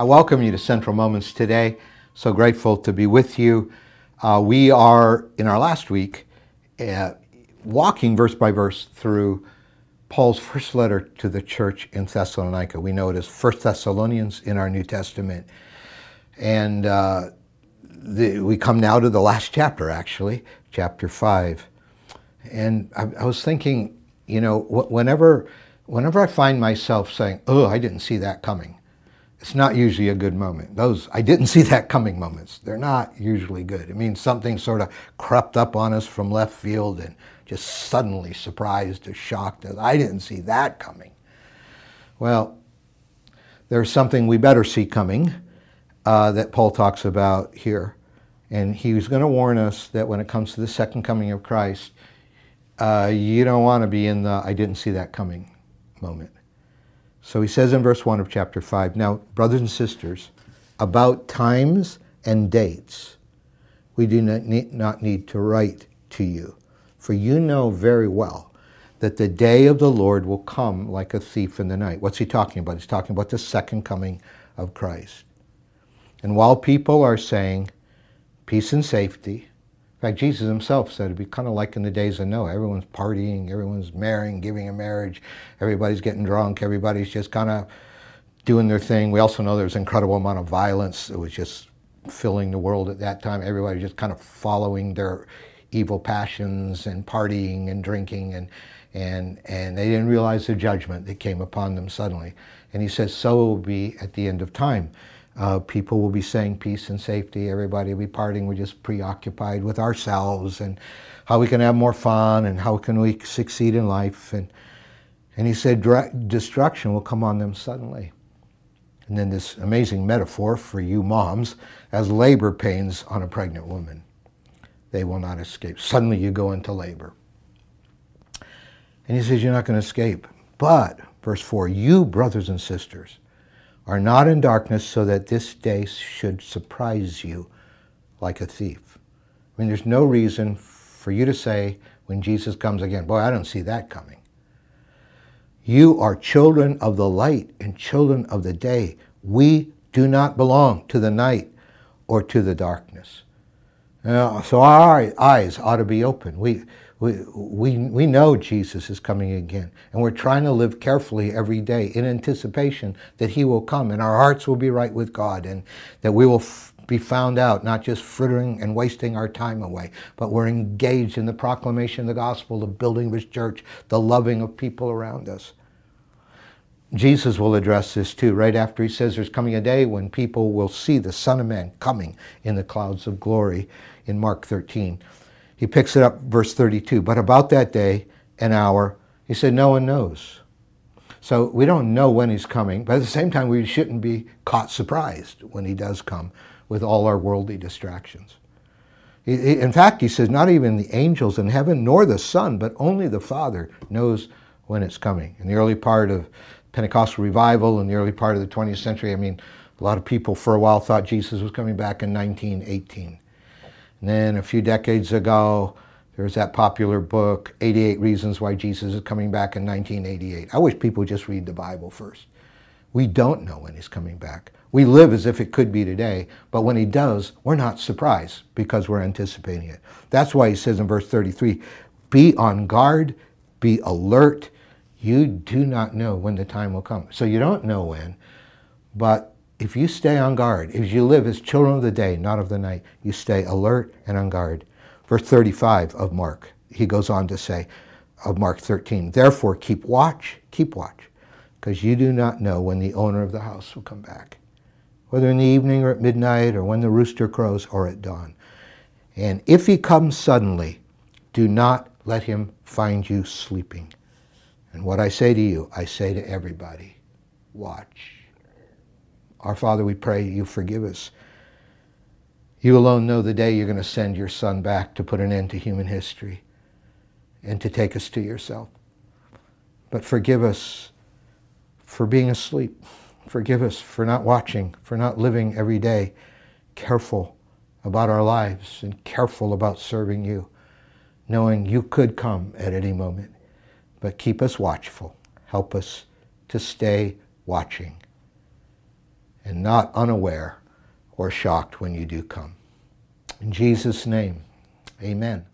I welcome you to Central Moments today. So grateful to be with you. Uh, we are in our last week uh, walking verse by verse through Paul's first letter to the church in Thessalonica. We know it as First Thessalonians in our New Testament. And uh, the, we come now to the last chapter, actually, chapter 5. And I, I was thinking, you know, whenever, whenever I find myself saying, oh, I didn't see that coming, it's not usually a good moment. Those I didn't see that coming moments, they're not usually good. It means something sort of crept up on us from left field and just suddenly surprised or shocked us. I didn't see that coming. Well, there's something we better see coming uh, that Paul talks about here. And he was going to warn us that when it comes to the second coming of Christ, uh, you don't want to be in the I didn't see that coming moment. So he says in verse 1 of chapter 5 Now, brothers and sisters, about times and dates, we do not need, not need to write to you, for you know very well that the day of the Lord will come like a thief in the night. What's he talking about? He's talking about the second coming of Christ. And while people are saying peace and safety, in fact, Jesus himself said it'd be kind of like in the days of Noah. Everyone's partying, everyone's marrying, giving a marriage, everybody's getting drunk, everybody's just kind of doing their thing. We also know there's an incredible amount of violence. It was just filling the world at that time. Everybody just kind of following their evil passions and partying and drinking and and and they didn't realize the judgment that came upon them suddenly. And he says, so it will be at the end of time. Uh, people will be saying peace and safety. Everybody will be partying. We're just preoccupied with ourselves and how we can have more fun and how can we succeed in life. And, and he said destruction will come on them suddenly. And then this amazing metaphor for you moms as labor pains on a pregnant woman. They will not escape. Suddenly you go into labor. And he says, You're not going to escape. But, verse 4, you brothers and sisters, are not in darkness so that this day should surprise you like a thief. I mean, there's no reason for you to say when Jesus comes again, boy, I don't see that coming. You are children of the light and children of the day. We do not belong to the night or to the darkness. So our eyes ought to be open. We, we, we, we know Jesus is coming again, and we're trying to live carefully every day in anticipation that He will come, and our hearts will be right with God, and that we will f- be found out, not just frittering and wasting our time away, but we're engaged in the proclamation of the gospel, the building of His church, the loving of people around us. Jesus will address this too, right after he says there's coming a day when people will see the Son of Man coming in the clouds of glory in Mark 13. He picks it up, verse 32. But about that day and hour, he said, no one knows. So we don't know when he's coming, but at the same time, we shouldn't be caught surprised when he does come with all our worldly distractions. In fact, he says, not even the angels in heaven nor the Son, but only the Father knows when it's coming. In the early part of Pentecostal revival, in the early part of the 20th century, I mean, a lot of people for a while thought Jesus was coming back in 1918. And then a few decades ago, there was that popular book, 88 Reasons Why Jesus is Coming Back in 1988. I wish people would just read the Bible first. We don't know when he's coming back. We live as if it could be today, but when he does, we're not surprised because we're anticipating it. That's why he says in verse 33 be on guard, be alert. You do not know when the time will come. So you don't know when, but if you stay on guard, if you live as children of the day, not of the night, you stay alert and on guard. Verse 35 of Mark, he goes on to say, of Mark 13, therefore keep watch, keep watch, because you do not know when the owner of the house will come back, whether in the evening or at midnight or when the rooster crows or at dawn. And if he comes suddenly, do not let him find you sleeping. And what I say to you, I say to everybody watch. Our Father, we pray you forgive us. You alone know the day you're going to send your Son back to put an end to human history and to take us to yourself. But forgive us for being asleep. Forgive us for not watching, for not living every day careful about our lives and careful about serving you, knowing you could come at any moment. But keep us watchful. Help us to stay watching and not unaware or shocked when you do come. In Jesus' name, amen.